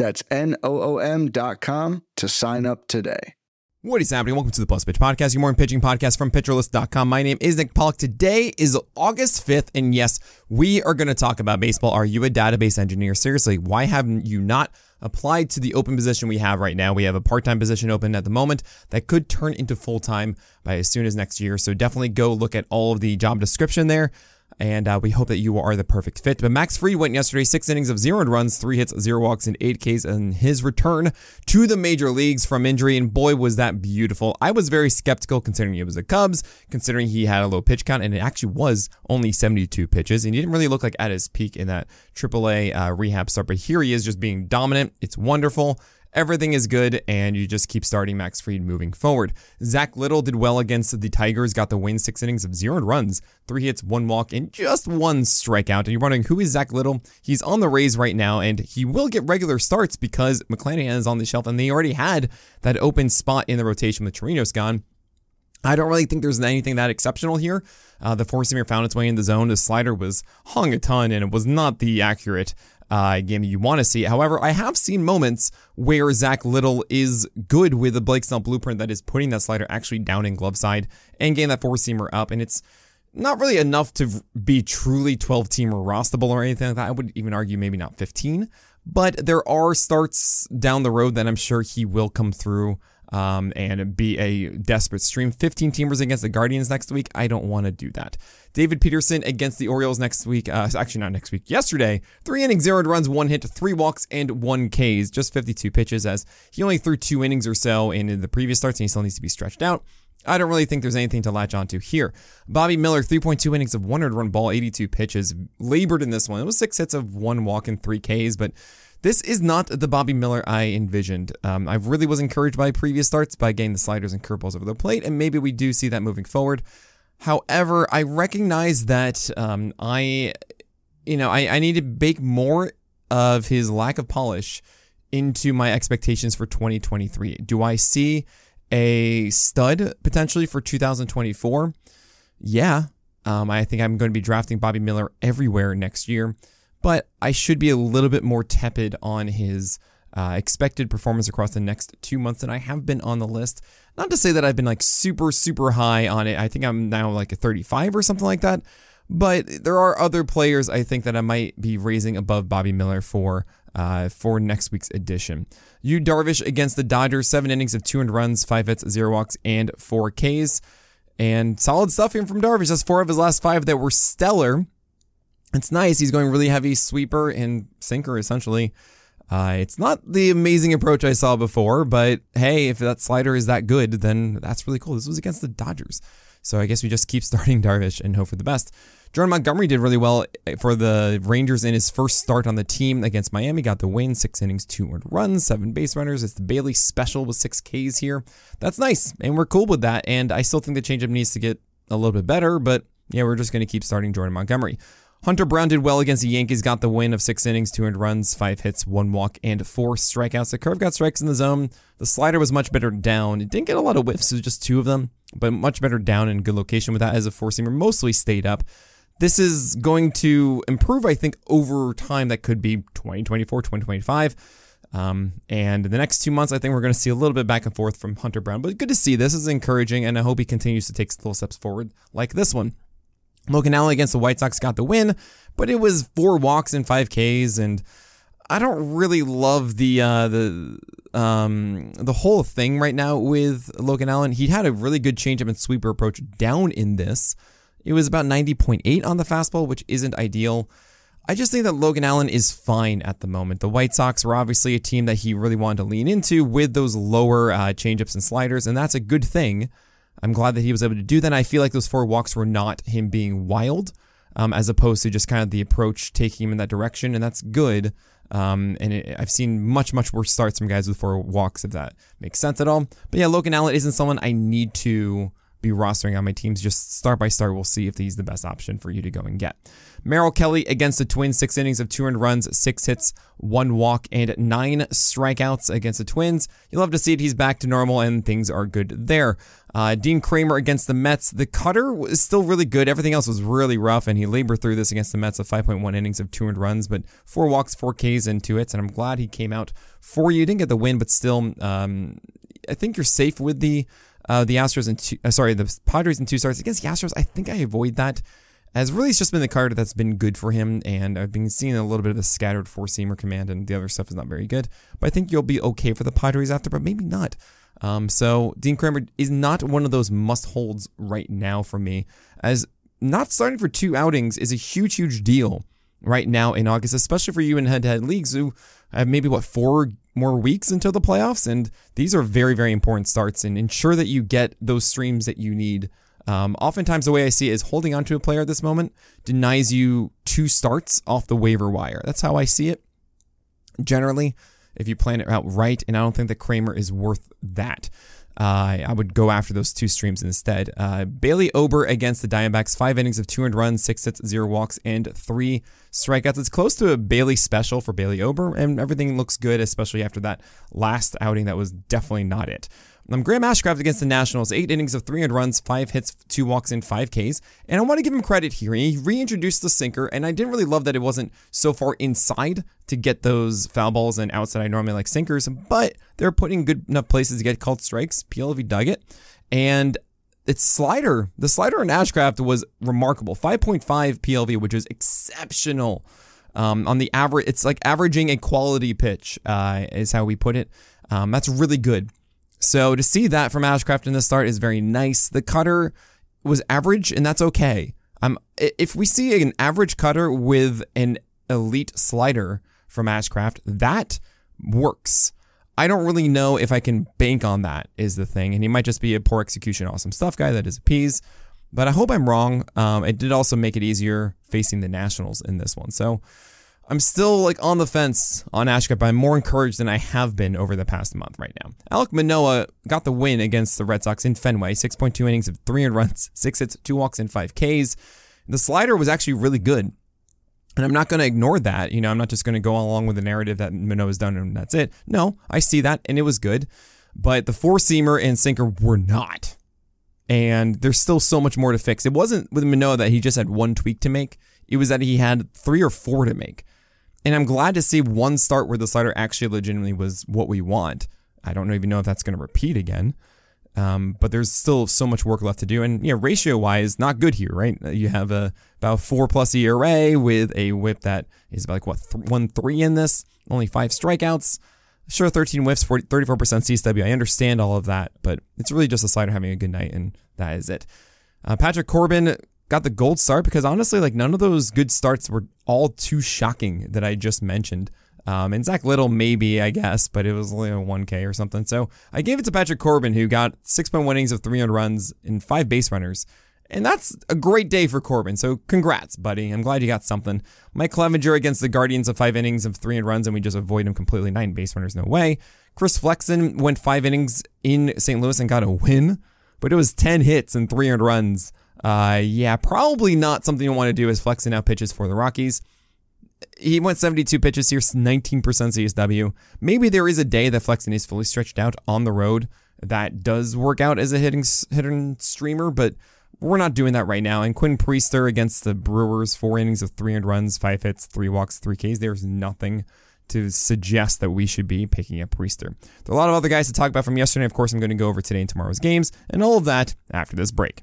That's N O O M.com to sign up today. What is happening? Welcome to the Plus Pitch Podcast, your morning pitching podcast from PitcherList.com. My name is Nick Pollack. Today is August 5th, and yes, we are going to talk about baseball. Are you a database engineer? Seriously, why haven't you not applied to the open position we have right now? We have a part time position open at the moment that could turn into full time by as soon as next year. So definitely go look at all of the job description there and uh, we hope that you are the perfect fit. But Max Fried went yesterday, six innings of zero runs, three hits, zero walks, and eight Ks, in his return to the major leagues from injury. And boy, was that beautiful! I was very skeptical considering he was a Cubs, considering he had a low pitch count, and it actually was only 72 pitches, and he didn't really look like at his peak in that AAA uh, rehab start. But here he is, just being dominant. It's wonderful. Everything is good, and you just keep starting Max Fried moving forward. Zack Littell did well against the Tigers, got the win, six innings of zero runs, three hits, one walk, and just one strikeout. And you're wondering, who is Zack Littell? He's on the Rays right now, and he will get regular starts because McClanahan is on the shelf, and they already had that open spot in the rotation with Chirinos gone. I don't really think there's anything that exceptional here. Uh, the four seamer found its way in the zone. The slider was hung a ton, and it was not the accurate uh, game you want to see. However, I have seen moments where Zack Littell is good with the Blake Snell blueprint that is putting that slider actually down in glove side and getting that four seamer up. And it's not really enough to be truly 12 teamer rostable or anything like that. I would even argue maybe not 15. But there are starts down the road that I'm sure he will come through um, and be a desperate stream. 15 teamers against the Guardians next week. I don't want to do that. David Peterson against the Orioles next week. Uh, actually, not next week. Yesterday, three innings, zero runs, one hit, three walks, and one Ks. Just 52 pitches, as he only threw two innings or so in the previous starts, and he still needs to be stretched out. I don't really think there's anything to latch onto here. Bobby Miller, 3.2 innings of 100 run ball, 82 pitches, labored in this one. It was six hits of one walk and three Ks, but this is not the Bobby Miller I envisioned. Um, I really was encouraged by previous starts by getting the sliders and curveballs over the plate, and maybe we do see that moving forward. However, I recognize that um, I, you know, I, I need to bake more of his lack of polish into my expectations for 2023. Do I see a stud potentially for 2024? Yeah. Um, I think I'm going to be drafting Bobby Miller everywhere next year but I should be a little bit more tepid on his uh, expected performance across the next two months than I have been on the list. Not to say that I've been like super, super high on it. I think I'm now like a 35 or something like that. But there are other players I think that I might be raising above Bobby Miller for uh, for next week's edition. Yu Darvish against the Dodgers, seven innings of 200 runs, five hits, zero walks, and four Ks. And solid stuff here from Darvish. That's four of his last five that were stellar it's nice. He's going really heavy sweeper and sinker essentially. Uh, it's not the amazing approach I saw before, but hey, if that slider is that good, then that's really cool. This was against the Dodgers. So I guess we just keep starting Darvish and hope for the best. Jordan Montgomery did really well for the Rangers in his first start on the team against Miami. Got the win, six innings, two earned runs, seven base runners. It's the Bailey special with six Ks here. That's nice, and we're cool with that. And I still think the changeup needs to get a little bit better, but yeah, we're just going to keep starting Jordan Montgomery. Hunter Brown did well against the Yankees, got the win of six innings, 200 runs, five hits, one walk, and four strikeouts. The curve got strikes in the zone. The slider was much better down. It didn't get a lot of whiffs, it was just two of them, but much better down in good location with that as a four seamer, mostly stayed up. This is going to improve, I think, over time. That could be 2024, 2025. Um, and the next two months, I think we're going to see a little bit back and forth from Hunter Brown. But good to see. This is encouraging, and I hope he continues to take little steps forward like this one. Logan Allen against the White Sox got the win, but it was four walks and five Ks, and I don't really love the uh, the um, the whole thing right now with Logan Allen. He had a really good changeup and sweeper approach down in this. It was about 90.8 on the fastball, which isn't ideal. I just think that Logan Allen is fine at the moment. The White Sox were obviously a team that he really wanted to lean into with those lower uh, changeups and sliders, and that's a good thing. I'm glad that he was able to do that. And I feel like those four walks were not him being wild, um, as opposed to just kind of the approach taking him in that direction, and that's good. Um, and it, I've seen much, much worse starts from guys with four walks, if that makes sense at all. But yeah, Logan Allen isn't someone I need to be rostering on my teams. Just start by start, we'll see if he's the best option for you to go and get. Merrill Kelly against the Twins, six innings of two earned runs, six hits, one walk, and nine strikeouts against the Twins. You'll love to see it. He's back to normal, and things are good there. Uh, Dean Kremer against the Mets. The cutter was still really good. Everything else was really rough, and he labored through this against the Mets of 5.1 innings of two earned runs, but four walks, four Ks, and two hits. And I'm glad he came out for you. Didn't get the win, but still, um, I think you're safe with the uh, the Astros and two, uh, sorry, the Padres in two starts against the Astros. I think I avoid that. As really, it's just been the card that's been good for him, and I've been seeing a little bit of a scattered four seamer command, and the other stuff is not very good. But I think you'll be okay for the Padres after, but maybe not. Um, so Dean Kremer is not one of those must holds right now for me, as not starting for two outings is a huge, huge deal right now in August, especially for you in head-to-head leagues who have maybe what four more weeks until the playoffs, and these are very, very important starts. And ensure that you get those streams that you need. Um, oftentimes, the way I see it is holding on to a player at this moment denies you two starts off the waiver wire. That's how I see it. Generally, if you plan it out right, and I don't think that Kremer is worth that. Uh, I would go after those two streams instead. Uh, Bailey Ober against the Diamondbacks, five innings of 200 runs, six hits, zero walks, and three strikeouts. It's close to a Bailey special for Bailey Ober, and everything looks good, especially after that last outing that was definitely not it. Um, Graham Ashcraft against the Nationals, eight innings of 300 runs, five hits, two walks, and five Ks. And I want to give him credit here. He reintroduced the sinker, and I didn't really love that it wasn't so far inside to get those foul balls and outside I normally like sinkers, but they're putting good enough places to get called strikes. PLV dug it. And its slider, the slider in Ashcraft was remarkable. 5.5 PLV, which is exceptional. Um, on the average, it's like averaging a quality pitch, uh, is how we put it. Um, that's really good. So to see that from Ashcraft in the start is very nice. The cutter was average, and that's okay. Um, if we see an average cutter with an elite slider from Ashcraft, that works. I don't really know if I can bank on that, is the thing. And he might just be a poor execution, awesome stuff guy that is a peas. But I hope I'm wrong. Um, it did also make it easier facing the Nationals in this one. So I'm still like on the fence on Ashcraft, but I'm more encouraged than I have been over the past month right now. Alek Manoah got the win against the Red Sox in Fenway, 6.2 innings of 300 runs, 6 hits, 2 walks, and 5 Ks. The slider was actually really good. And I'm not going to ignore that. You know, I'm not just going to go along with the narrative that Manoah's done and that's it. No, I see that and it was good. But the four seamer and sinker were not. And there's still so much more to fix. It wasn't with Manoah that he just had one tweak to make, it was that he had three or four to make. And I'm glad to see one start where the slider actually legitimately was what we want. I don't even know if that's going to repeat again. Um, but there's still so much work left to do. And yeah, ratio wise, not good here, right? You have a about four plus ERA with a whip that is about like what th- one three in this, only five strikeouts. Sure, 13 whiffs, 40, 34% CSW. I understand all of that, but it's really just a slider having a good night, and that is it. Uh, Patrick Corbin got the gold start because honestly, like none of those good starts were all too shocking that I just mentioned. Um, and Zack Littell, maybe, I guess, but it was only a 1K or something. So I gave it to Patrick Corbin, who got 6.1 innings of 300 runs and five base runners. And that's a great day for Corbin. So congrats, buddy. I'm glad you got something. Mike Clevinger against the Guardians of five innings of 300 runs, and we just avoid him completely. Nine base runners, no way. Chris Flexen went five innings in St. Louis and got a win, but it was 10 hits and 300 runs. Uh, yeah, probably not something you want to do as Flexen out pitches for the Rockies. He went 72 pitches here, 19% CSW. Maybe there is a day that Flexen is fully stretched out on the road that does work out as a hitting hitting streamer, but we're not doing that right now. And Quinn Priester against the Brewers, four innings of 300 runs, five hits, three walks, three Ks. There's nothing to suggest that we should be picking up Priester. There are a lot of other guys to talk about from yesterday. Of course, I'm going to go over today and tomorrow's games, and all of that after this break.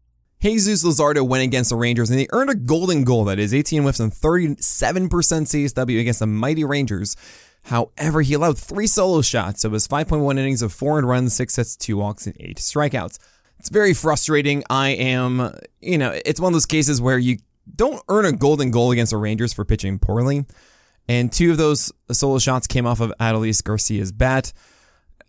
Jesus Luzardo went against the Rangers and they earned a golden goal that is 18 whiffs and 37% CSW against the mighty Rangers. However, he allowed three solo shots. So it was 5.1 innings of four and runs, six hits, two walks, and eight strikeouts. It's very frustrating. I am, you know, it's one of those cases where you don't earn a golden goal against the Rangers for pitching poorly. And two of those solo shots came off of Adolis Garcia's bat.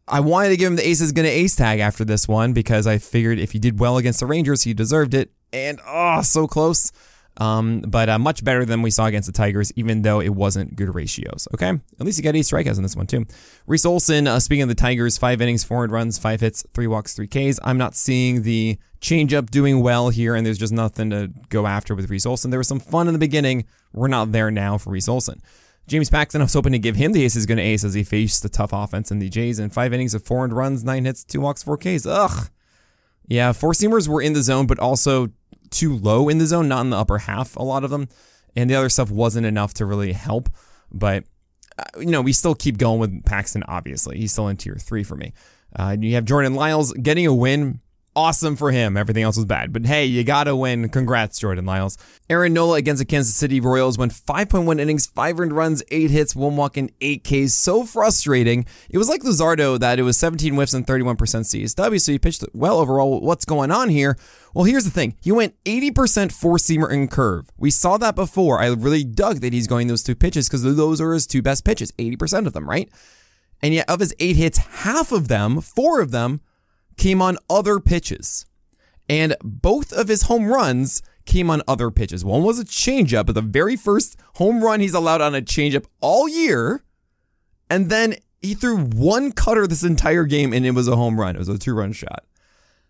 I wanted to give him the ace is going to ace tag after this one because I figured if he did well against the Rangers, he deserved it. And oh, so close. Um, but uh, much better than we saw against the Tigers, even though it wasn't good ratios. Okay, at least he got eight strikeouts in this one too. Reese Olson, uh, speaking of the Tigers, five innings, four runs, five hits, three walks, three Ks. I'm not seeing the changeup doing well here, and there's just nothing to go after with Reese Olson. There was some fun in the beginning. We're not there now for Reese Olson. James Paxton, I was hoping to give him the ace is going to ace as he faced the tough offense in the Jays in five innings of four and runs, nine hits, two walks, four Ks. Ugh. Yeah, four seamers were in the zone, but also too low in the zone, not in the upper half, a lot of them. And the other stuff wasn't enough to really help. But, uh, you know, we still keep going with Paxton, obviously. He's still in tier three for me. Uh, you have Jordan Lyles getting a win awesome for him. Everything else was bad. But hey, you got to win. Congrats, Jordan Lyles. Aaron Nola against the Kansas City Royals went 5.1 innings, 5 earned runs, 8 hits, 1 walk, and 8 Ks. So frustrating. It was like Luzardo that it was 17 whiffs and 31% CSW, so he pitched well overall. What's going on here? Well, here's the thing. He went 80% four seamer and curve. We saw that before. I really dug that he's going those two pitches because those are his two best pitches, 80% of them, right? And yet, of his eight hits, half of them, four of them, came on other pitches. And both of his home runs came on other pitches. One was a changeup, but the very first home run he's allowed on a changeup all year. And then he threw one cutter this entire game and it was a home run. It was a two run shot.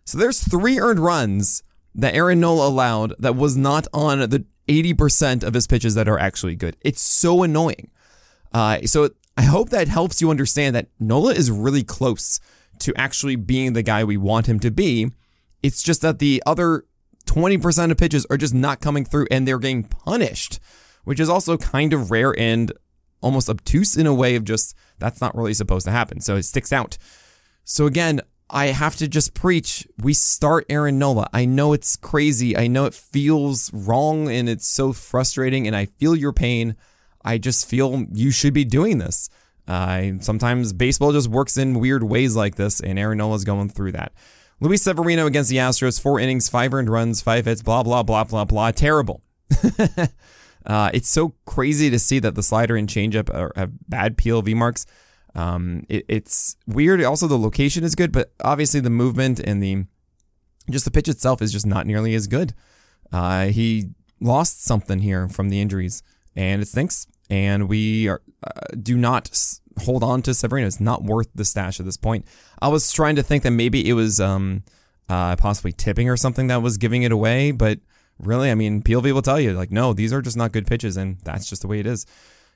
So there's three earned runs that Aaron Nola allowed that was not on the 80% of his pitches that are actually good. It's so annoying. Uh, so I hope that helps you understand that Nola is really close to actually being the guy we want him to be. It's just that the other 20% of pitches are just not coming through and they're getting punished, which is also kind of rare and almost obtuse in a way of just that's not really supposed to happen. So it sticks out. So again, I have to just preach. We start Aaron Nola. I know it's crazy. I know it feels wrong and it's so frustrating and I feel your pain. I just feel you should be doing this. Uh, sometimes baseball just works in weird ways like this, and Aaron Nola's going through that. Luis Severino against the Astros, four innings, five earned runs, five hits, blah, blah, blah, blah, blah. Terrible. uh, it's so crazy to see that the slider and changeup are, have bad PLV marks. Um, it, it's weird. Also, the location is good, but obviously the movement and the just the pitch itself is just not nearly as good. Uh, he lost something here from the injuries, and it stinks and we are, uh, do not hold on to Severino. It's not worth the stash at this point. I was trying to think that maybe it was um, uh, possibly tipping or something that was giving it away, but really, I mean, PLV will tell you like, no, these are just not good pitches, and that's just the way it is.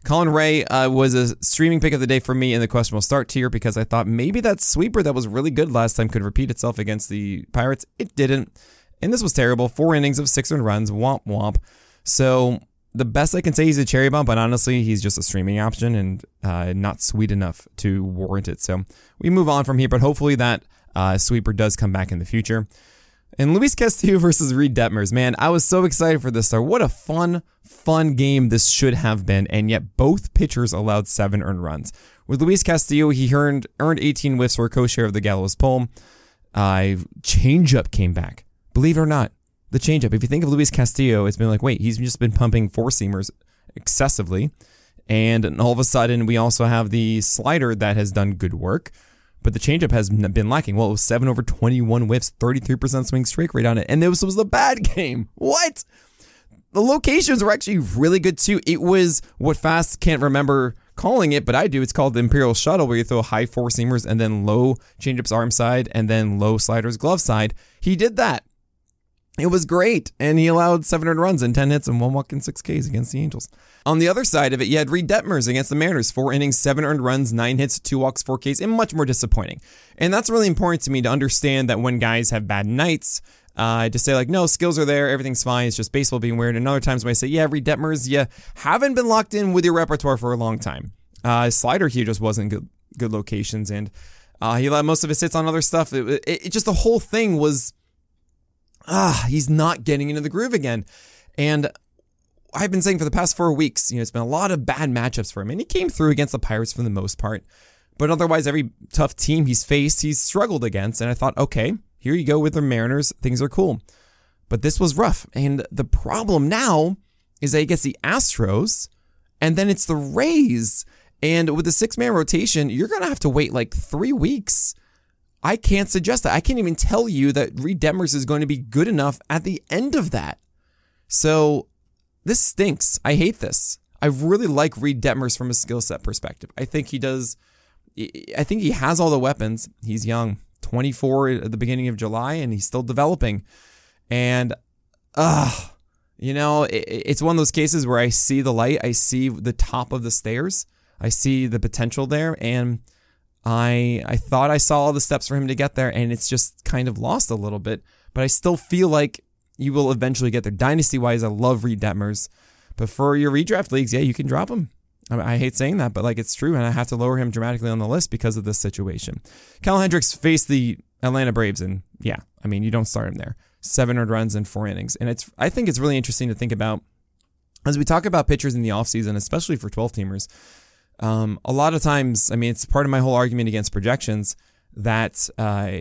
Colin Rea uh, was a streaming pick of the day for me in the questionable start tier because I thought maybe that sweeper that was really good last time could repeat itself against the Pirates. It didn't. And this was terrible. Four innings of six earned runs. Womp womp. So the best I can say he's a cherry bomb, but honestly, he's just a streaming option and uh, not sweet enough to warrant it. So we move on from here, but hopefully that uh, sweeper does come back in the future. And Luis Castillo versus Reid Detmers, man, I was so excited for this. Start. What a fun, fun game this should have been, and yet both pitchers allowed seven earned runs. With Luis Castillo, he earned earned 18 whiffs for a co-share of the Gallows pole. Uh, changeup came back. Believe it or not, the changeup. If you think of Luis Castillo, it's been like, wait, he's just been pumping four seamers excessively. And all of a sudden, we also have the slider that has done good work, but the changeup has been lacking. Well, it was 7 over 21 whiffs, 33% swing strike rate on it. And this was the bad game. What? The locations were actually really good too. It was what Fast can't remember calling it, but I do. It's called the Imperial Shuttle, where you throw high four seamers and then low changeups arm side and then low sliders glove side. He did that. It was great, and he allowed 700 runs and 10 hits and one walk and six Ks against the Angels. On the other side of it, you had Reid Detmers against the Mariners, four innings, seven earned runs, nine hits, two walks, four Ks, and much more disappointing. And that's really important to me to understand that when guys have bad nights, uh, to say like, no, skills are there, everything's fine, it's just baseball being weird. And other times when I say, yeah, Reid Detmers, you haven't been locked in with your repertoire for a long time. Uh, slider here just wasn't good, good locations, and uh, he let most of his hits on other stuff. It, it, it just the whole thing was ah, he's not getting into the groove again. And I've been saying for the past four weeks, you know, it's been a lot of bad matchups for him. And he came through against the Pirates for the most part. But otherwise, every tough team he's faced, he's struggled against. And I thought, okay, here you go with the Mariners. Things are cool. But this was rough. And the problem now is that he gets the Astros, and then it's the Rays. And with the six man rotation, you're going to have to wait like three weeks I can't suggest that. I can't even tell you that Reid Detmers is going to be good enough at the end of that. So this stinks. I hate this. I really like Reid Detmers from a skill set perspective. I think he does. I think he has all the weapons. He's young, 24 at the beginning of July, and he's still developing. And, uh, you know, it's one of those cases where I see the light, I see the top of the stairs, I see the potential there, and I I thought I saw all the steps for him to get there, and it's just kind of lost a little bit. But I still feel like you will eventually get there. Dynasty wise, I love Reid Detmers, but for your redraft leagues, yeah, you can drop him. I, hate saying that, but like it's true, and I have to lower him dramatically on the list because of this situation. Kyle Hendricks faced the Atlanta Braves, and yeah, I mean you don't start him there. Seven earned runs in four innings, and it's I think it's really interesting to think about as we talk about pitchers in the offseason, especially for 12 teamers um, a lot of times, I mean, it's part of my whole argument against projections that, uh,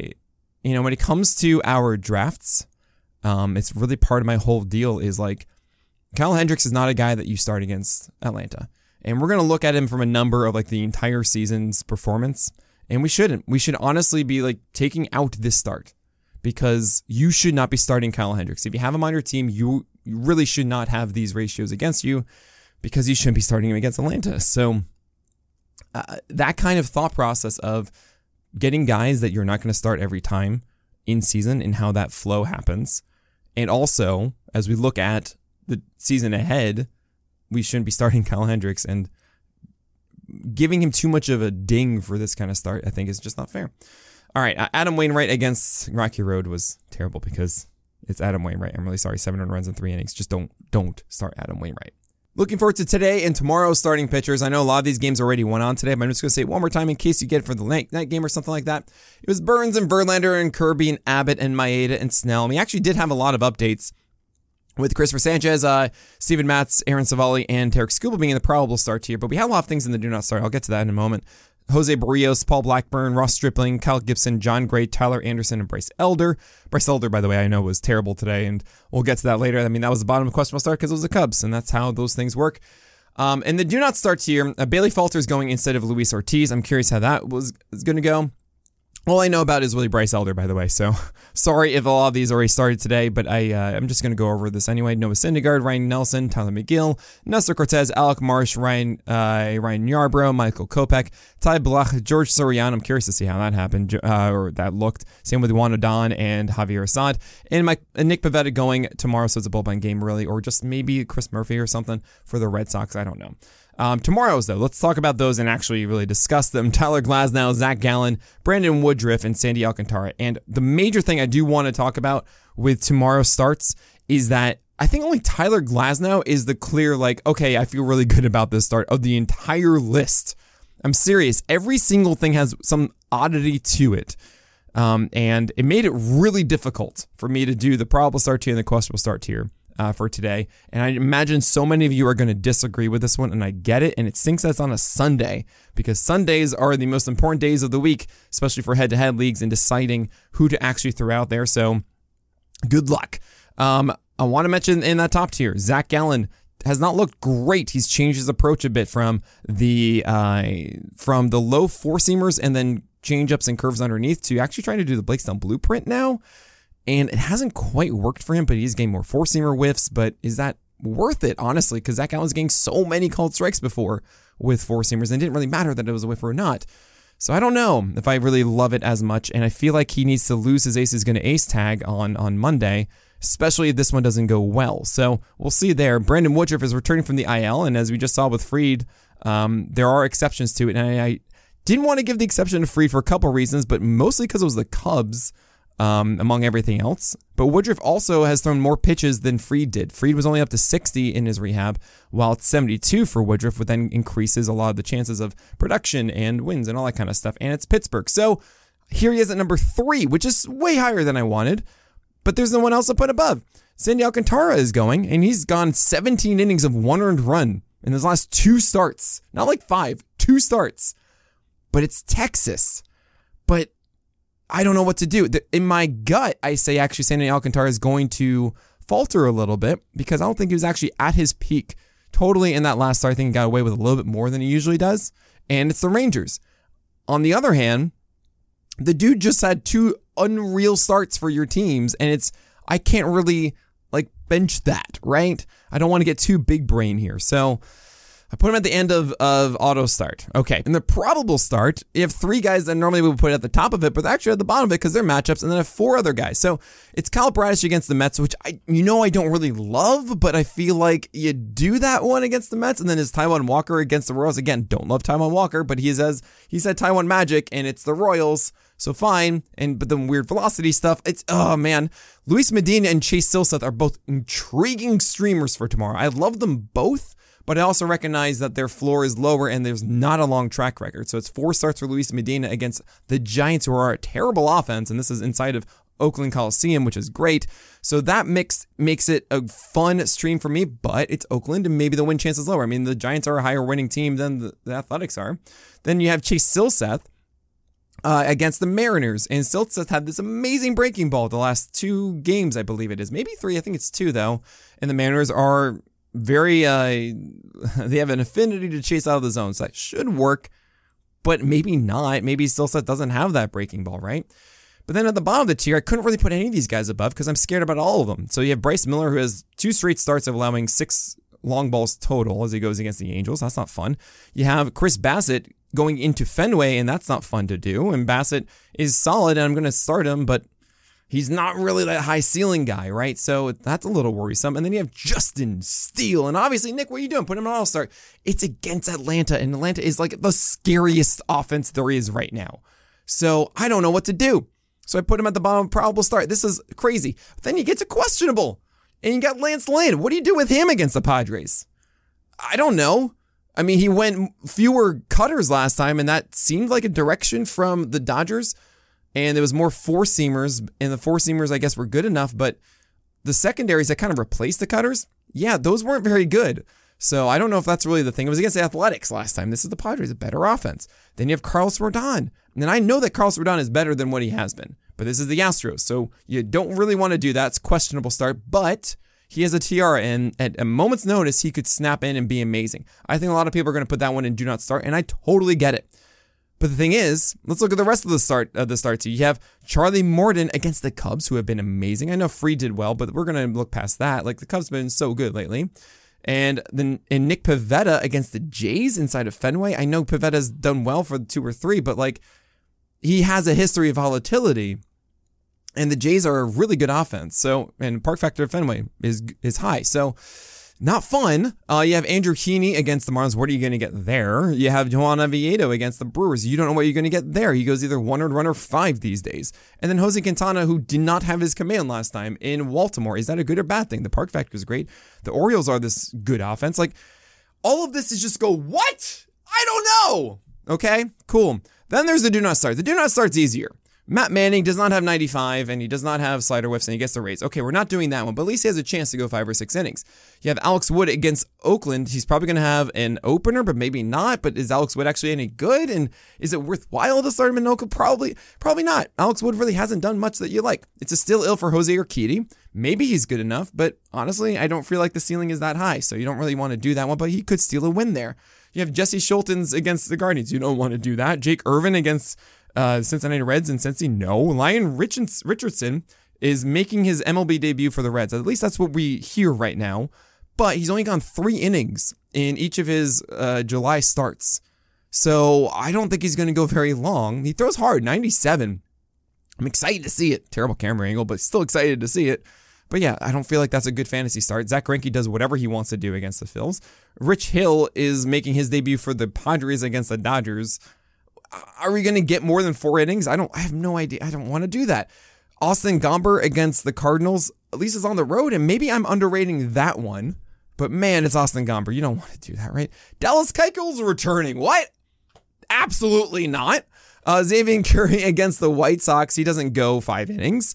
you know, when it comes to our drafts, um, it's really part of my whole deal is like, Kyle Hendricks is not a guy that you start against Atlanta. And we're going to look at him from a number of like the entire season's performance. And we shouldn't. We should honestly be like taking out this start because you should not be starting Kyle Hendricks. If you have him on your team, you, you really should not have these ratios against you because you shouldn't be starting him against Atlanta. So, uh, that kind of thought process of getting guys that you're not going to start every time in season and how that flow happens. And also, as we look at the season ahead, we shouldn't be starting Kyle Hendricks and giving him too much of a ding for this kind of start, I think is just not fair. All right, Adam Wainwright against Rocky Road was terrible because it's Adam Wainwright. I'm really sorry. Seven runs in three innings. Just don't don't start Adam Wainwright. Looking forward to today and tomorrow's starting pitchers. I know a lot of these games already went on today, but I'm just going to say it one more time in case you get it for the night, night game or something like that. It was Burnes and Verlander and Kirby and Abbott and Maeda and Snell. And we actually did have a lot of updates with Cristopher Sanchez, uh, Steven Matz, Aaron Civale, and Tarik Skubal being in the probable start here. But we have a lot of things in the do not start. I'll get to that in a moment. Jose Berrios, Paul Blackburn, Ross Stripling, Kyle Gibson, Jon Gray, Tyler Anderson, and Bryce Elder. Bryce Elder, by the way, I know was terrible today, and we'll get to that later. I mean, that was the bottom of the questionable start because it was the Cubs, and that's how those things work. Um, and the do not start here, uh, Bailey Falter is going instead of Luis Ortiz. I'm curious how that was going to go. All I know about is really Bryce Elder, by the way. So sorry if a lot of these already started today, but I uh, I'm just gonna go over this anyway. Noah Syndergaard, Ryne Nelson, Tylor Megill, Nestor Cortes, Alec Marsh, Ryan uh, Ryan Yarbrough, Michael Kopech, Ty Blach, George Soriano. I'm curious to see how that happened uh, or that looked. Same with Juan Don and Javier Assad, and my and Nick Pivetta going tomorrow, so it's a bullpen game really, or just maybe Chris Murphy or something for the Red Sox. I don't know. Um, tomorrow's, though, let's talk about those and actually really discuss them. Tyler Glasnow, Zac Gallen, Brandon Woodruff, and Sandy Alcantara. And the major thing I do want to talk about with tomorrow's starts is that I think only Tyler Glasnow is the clear, like, okay, I feel really good about this start of the entire list. I'm serious. Every single thing has some oddity to it. Um, and it made it really difficult for me to do the probable start tier and the questionable start tier uh, for today. And I imagine so many of you are going to disagree with this one, and I get it. And it sinks us on a Sunday because Sundays are the most important days of the week, especially for head to head leagues and deciding who to actually throw out there. So good luck. Um, I want to mention in that top tier, Zac Gallen has not looked great. He's changed his approach a bit from the uh, from the low four seamers and then change ups and curves underneath to actually trying to do the Blake Snell blueprint now and it hasn't quite worked for him, but he's getting more four seamer whiffs. But is that worth it, honestly, because Zac Gallen was getting so many called strikes before with four seamers, and it didn't really matter that it was a whiff or not. So I don't know if I really love it as much, and I feel like he needs to lose his ace is going to ace tag on on Monday, especially if this one doesn't go well. So we'll see there. Brandon Woodruff is returning from the IL, and as we just saw with Fried, um, there are exceptions to it, and I, I didn't want to give the exception to Fried for a couple reasons, but mostly because it was the Cubs um, among everything else. But Woodruff also has thrown more pitches than Fried did. Fried was only up to 60 in his rehab, while it's 72 for Woodruff, which then increases a lot of the chances of production and wins and all that kind of stuff. And it's Pittsburgh. So here he is at number three, which is way higher than I wanted, but there's no one else to put above. Sandy Alcantara is going, and he's gone 17 innings of one earned run in his last two starts. Not like five, two starts. But it's Texas. But I don't know what to do. In my gut, I say actually Sandy Alcantara is going to falter a little bit because I don't think he was actually at his peak totally in that last start. I think he got away with a little bit more than he usually does. And it's the Rangers. On the other hand, the dude just had two unreal starts for your teams, and it's I can't really like bench that, right? I don't want to get too big brain here. So I put him at the end of, of auto start. Okay. In the probable start, you have three guys that normally we would put at the top of it, but they're actually at the bottom of it because they're matchups, and then have four other guys. So it's Kyle Bradish against the Mets, which I you know I don't really love, but I feel like you do that one against the Mets, and then is Taijuan Walker against the Royals. Again, don't love Taijuan Walker, but he says he said Taijuan Magic, and it's the Royals. So fine, and but the weird velocity stuff. It's oh man, Luis Medina and Chase Silseth are both intriguing streamers for tomorrow. I love them both but I also recognize that their floor is lower and there's not a long track record. So it's four starts for Luis Medina against the Giants, who are a terrible offense, and this is inside of Oakland Coliseum, which is great. So that mix makes it a fun stream for me, but it's Oakland and maybe the win chance is lower. I mean, the Giants are a higher winning team than the, the Athletics are. Then you have Chase Silseth. Uh, against the Mariners, and Silseth had this amazing breaking ball the last two games, I believe it is, maybe three. I think it's two though. And the Mariners are very uh they have an affinity to chase out of the zone. So that should work, but maybe not. Maybe Silseth doesn't have that breaking ball, right? But then at the bottom of the tier, I couldn't really put any of these guys above because I'm scared about all of them. So you have Bryce Miller, who has two straight starts of allowing six long balls total as he goes against the Angels. That's not fun. You have Chris Bassitt going into Fenway, and that's not fun to do. And Bassett is solid, and I'm going to start him, but he's not really that high ceiling guy, right? So that's a little worrisome. And then you have Justin Steele. And obviously, Nick, what are you doing? Put him on All Star. It's against Atlanta, and Atlanta is like the scariest offense there is right now. So I don't know what to do. So I put him at the bottom, of probable start. This is crazy. Then you get to questionable. And you got Lance Lynn. What do you do with him against the Padres? I don't know. I mean, he went fewer cutters last time, and that seemed like a direction from the Dodgers and there was more four seamers, and the four seamers I guess were good enough, but the secondaries that kind of replaced the cutters, yeah, those weren't very good. So I don't know if that's really the thing. It was against the Athletics last time. This is the Padres, a better offense. Then you have Carlos Rodon. And I know that Carlos Rodon is better than what he has been, but this is the Astros. So you don't really want to do that. It's questionable start, but he has a tiara, and at a moment's notice, he could snap in and be amazing. I think a lot of people are going to put that one in do not start, and I totally get it. But the thing is, let's look at the rest of the start of the start. You have Charlie Morton against the Cubs, who have been amazing. I know Free did well, but we're gonna look past that. Like the Cubs have been so good lately. And then and Nick Pivetta against the Jays inside of Fenway. I know Pivetta's done well for two or three, but like he has a history of volatility. And the Jays are a really good offense. So and park factor of Fenway is is high. So not fun. Uh, you have Andrew Heaney against the Marlins. What are you going to get there? You have Johan Oviedo against the Brewers. You don't know what you're going to get there. He goes either one or run or five these days. And then Jose Quintana, who did not have his command last time in Baltimore. Is that a good or bad thing? The park factor is great. The Orioles are this good offense. Like, all of this is just go, what? I don't know. Okay, cool. Then there's the do not start. The do not start's easier. Matt Manning does not have 95 and he does not have slider whiffs and he gets the Rays. Okay, we're not doing that one, but at least he has a chance to go five or six innings. You have Alex Wood against Oakland. He's probably going to have an opener, but maybe not. But is Alex Wood actually any good? And is it worthwhile to start him in Oakland? Probably, probably not. Alex Wood really hasn't done much that you like. It's a still ill for Jose Urquidy. Maybe he's good enough, but honestly, I don't feel like the ceiling is that high. So you don't really want to do that one, but he could steal a win there. You have Jesse Scholtens against the Guardians. You don't want to do that. Jake Irvin against uh, Cincinnati Reds and Cincy? No. Lyon Richardson is making his MLB debut for the Reds. At least that's what we hear right now. but he's only gone three innings in each of his uh, July starts. So I don't think he's going to go very long. He throws hard, 97. I'm excited to see it. Terrible camera angle, but still excited to see it. But yeah, I don't feel like that's a good fantasy start. Zack Greinke does whatever he wants to do against the Phils. Rich Hill is making his debut for the Padres against the Dodgers. Are we going to get more than four innings? I don't. I have no idea. I don't want to do that. Austin Gomber against the Cardinals, at least is on the road, and maybe I'm underrating that one. But man, it's Austin Gomber. You don't want to do that, right? Dallas Keuchel's returning. What? Absolutely not. Uh, Xzavier Curry against the White Sox. He doesn't go five innings.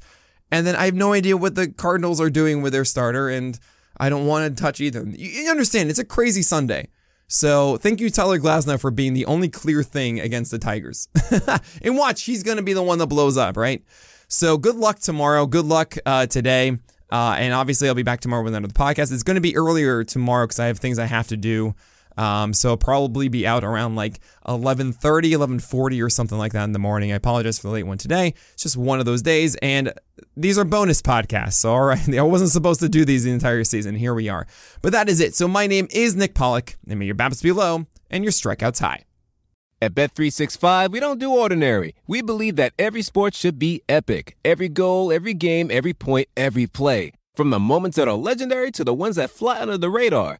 And then I have no idea what the Cardinals are doing with their starter, and I don't want to touch either. You understand, it's a crazy Sunday. So thank you, Tyler Glasnow, for being the only clear thing against the Tigers. and watch, he's going to be the one that blows up, right? So good luck tomorrow. Good luck uh, today. Uh, and obviously, I'll be back tomorrow with another podcast. It's going to be earlier tomorrow because I have things I have to do. Um, so probably be out around like 11:30, 11:40 or something like that in the morning. I apologize for the late one today. It's just one of those days, and these are bonus podcasts. So all right, I wasn't supposed to do these the entire season. Here we are. But that is it. So my name is Nick Pollack, and may your BABIPs be low and your strikeouts high. At Bet365, we don't do ordinary. We believe that every sport should be epic. Every goal, every game, every point, every play. From the moments that are legendary to the ones that fly under the radar.